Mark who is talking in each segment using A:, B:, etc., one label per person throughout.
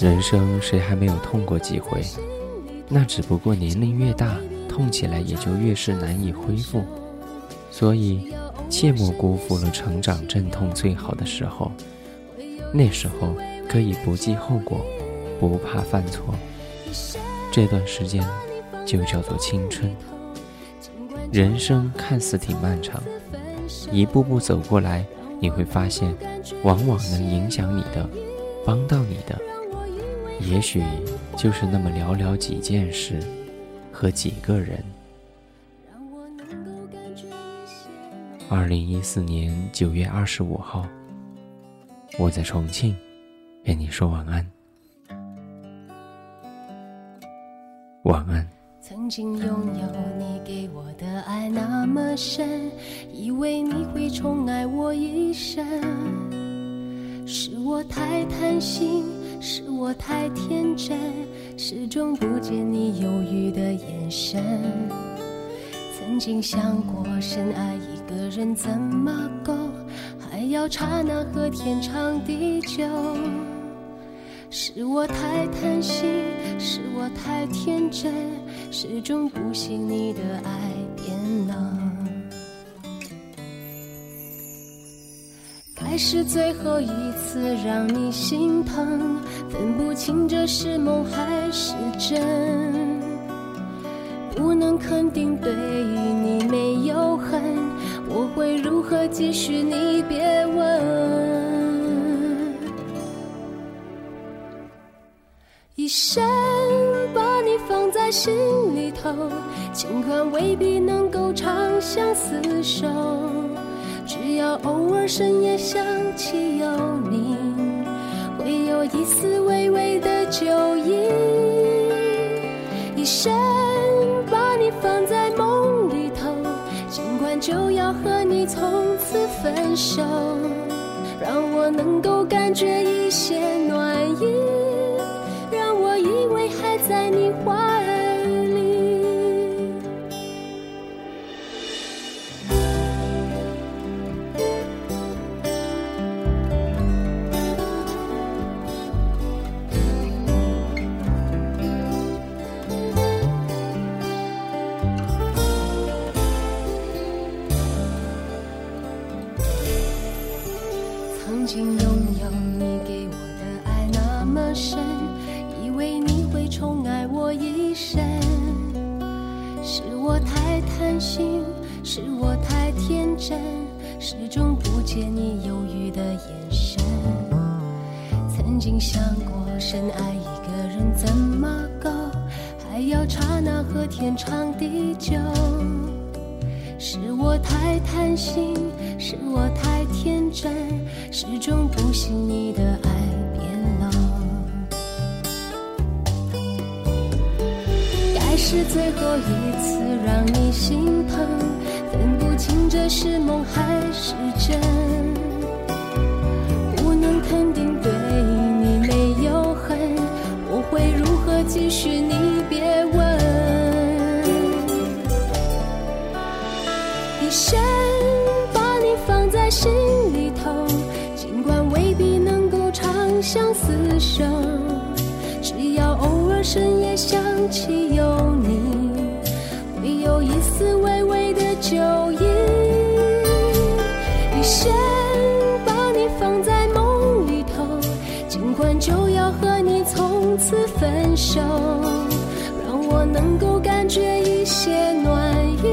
A: 人生谁还没有痛过几回？那只不过年龄越大，痛起来也就越是难以恢复。所以，切莫辜负了成长阵痛最好的时候。那时候可以不计后果，不怕犯错。这段时间就叫做青春。人生看似挺漫长，一步步走过来，你会发现，往往能影响你的、帮到你的，也许就是那么寥寥几件事和几个人。二零一四年九月二十五号，我在重庆，跟你说晚安。晚安。
B: 曾经拥有你给我的爱那么深，以为你会宠爱我一生。是我太贪心，是我太天真，始终不见你犹豫的眼神。曾经想过深爱一个人怎么够，还要刹那和天长地久。是我太贪心，是我太天真，始终不信你的爱是最后一次让你心疼，分不清这是梦还是真。不能肯定对你没有恨，我会如何继续？你别问。一生把你放在心里头，尽管未必能够长相厮守，只要偶尔深夜想起有你，会有一丝微微的酒意。一生把你放在梦里头，尽管就要和你从此分手，让我能够感觉一些么深，以为你会。宠爱我一生，是我太贪心，是我太天真，始终不见你犹豫的眼神。曾经想过深爱一个人怎么够，还要刹那和天长地久。是我太贪心，是我太天真，始终不信你的爱。是最后一次让你心疼，分不清这是梦还是真。不能肯定对你没有恨，我会如何继续？你别问。一生把你放在心里头，尽管未必能够长相厮守。只要偶尔深夜想起有酒意。一生把你放在梦里头，尽管就要和你从此分手，让我能够感觉一些暖意，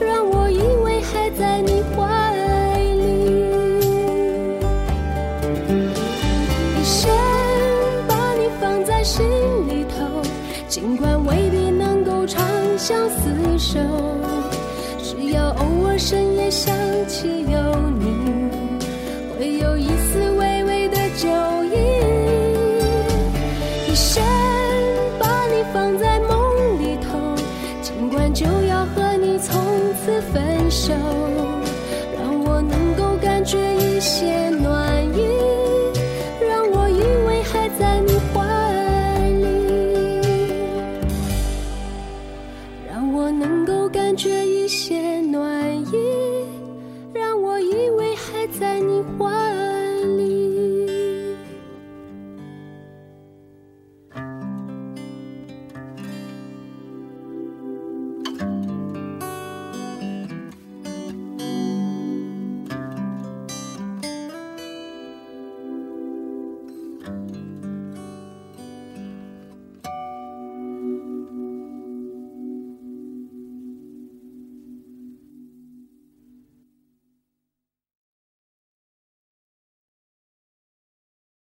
B: 让我以为还在你怀里。一生把你放在心里头。尽管未必能够长相厮守，要偶尔深夜想起有你，会有一丝微微的酒意。一生把你放在梦里头，尽管就要和你从此分手，让我能够感觉一些暖。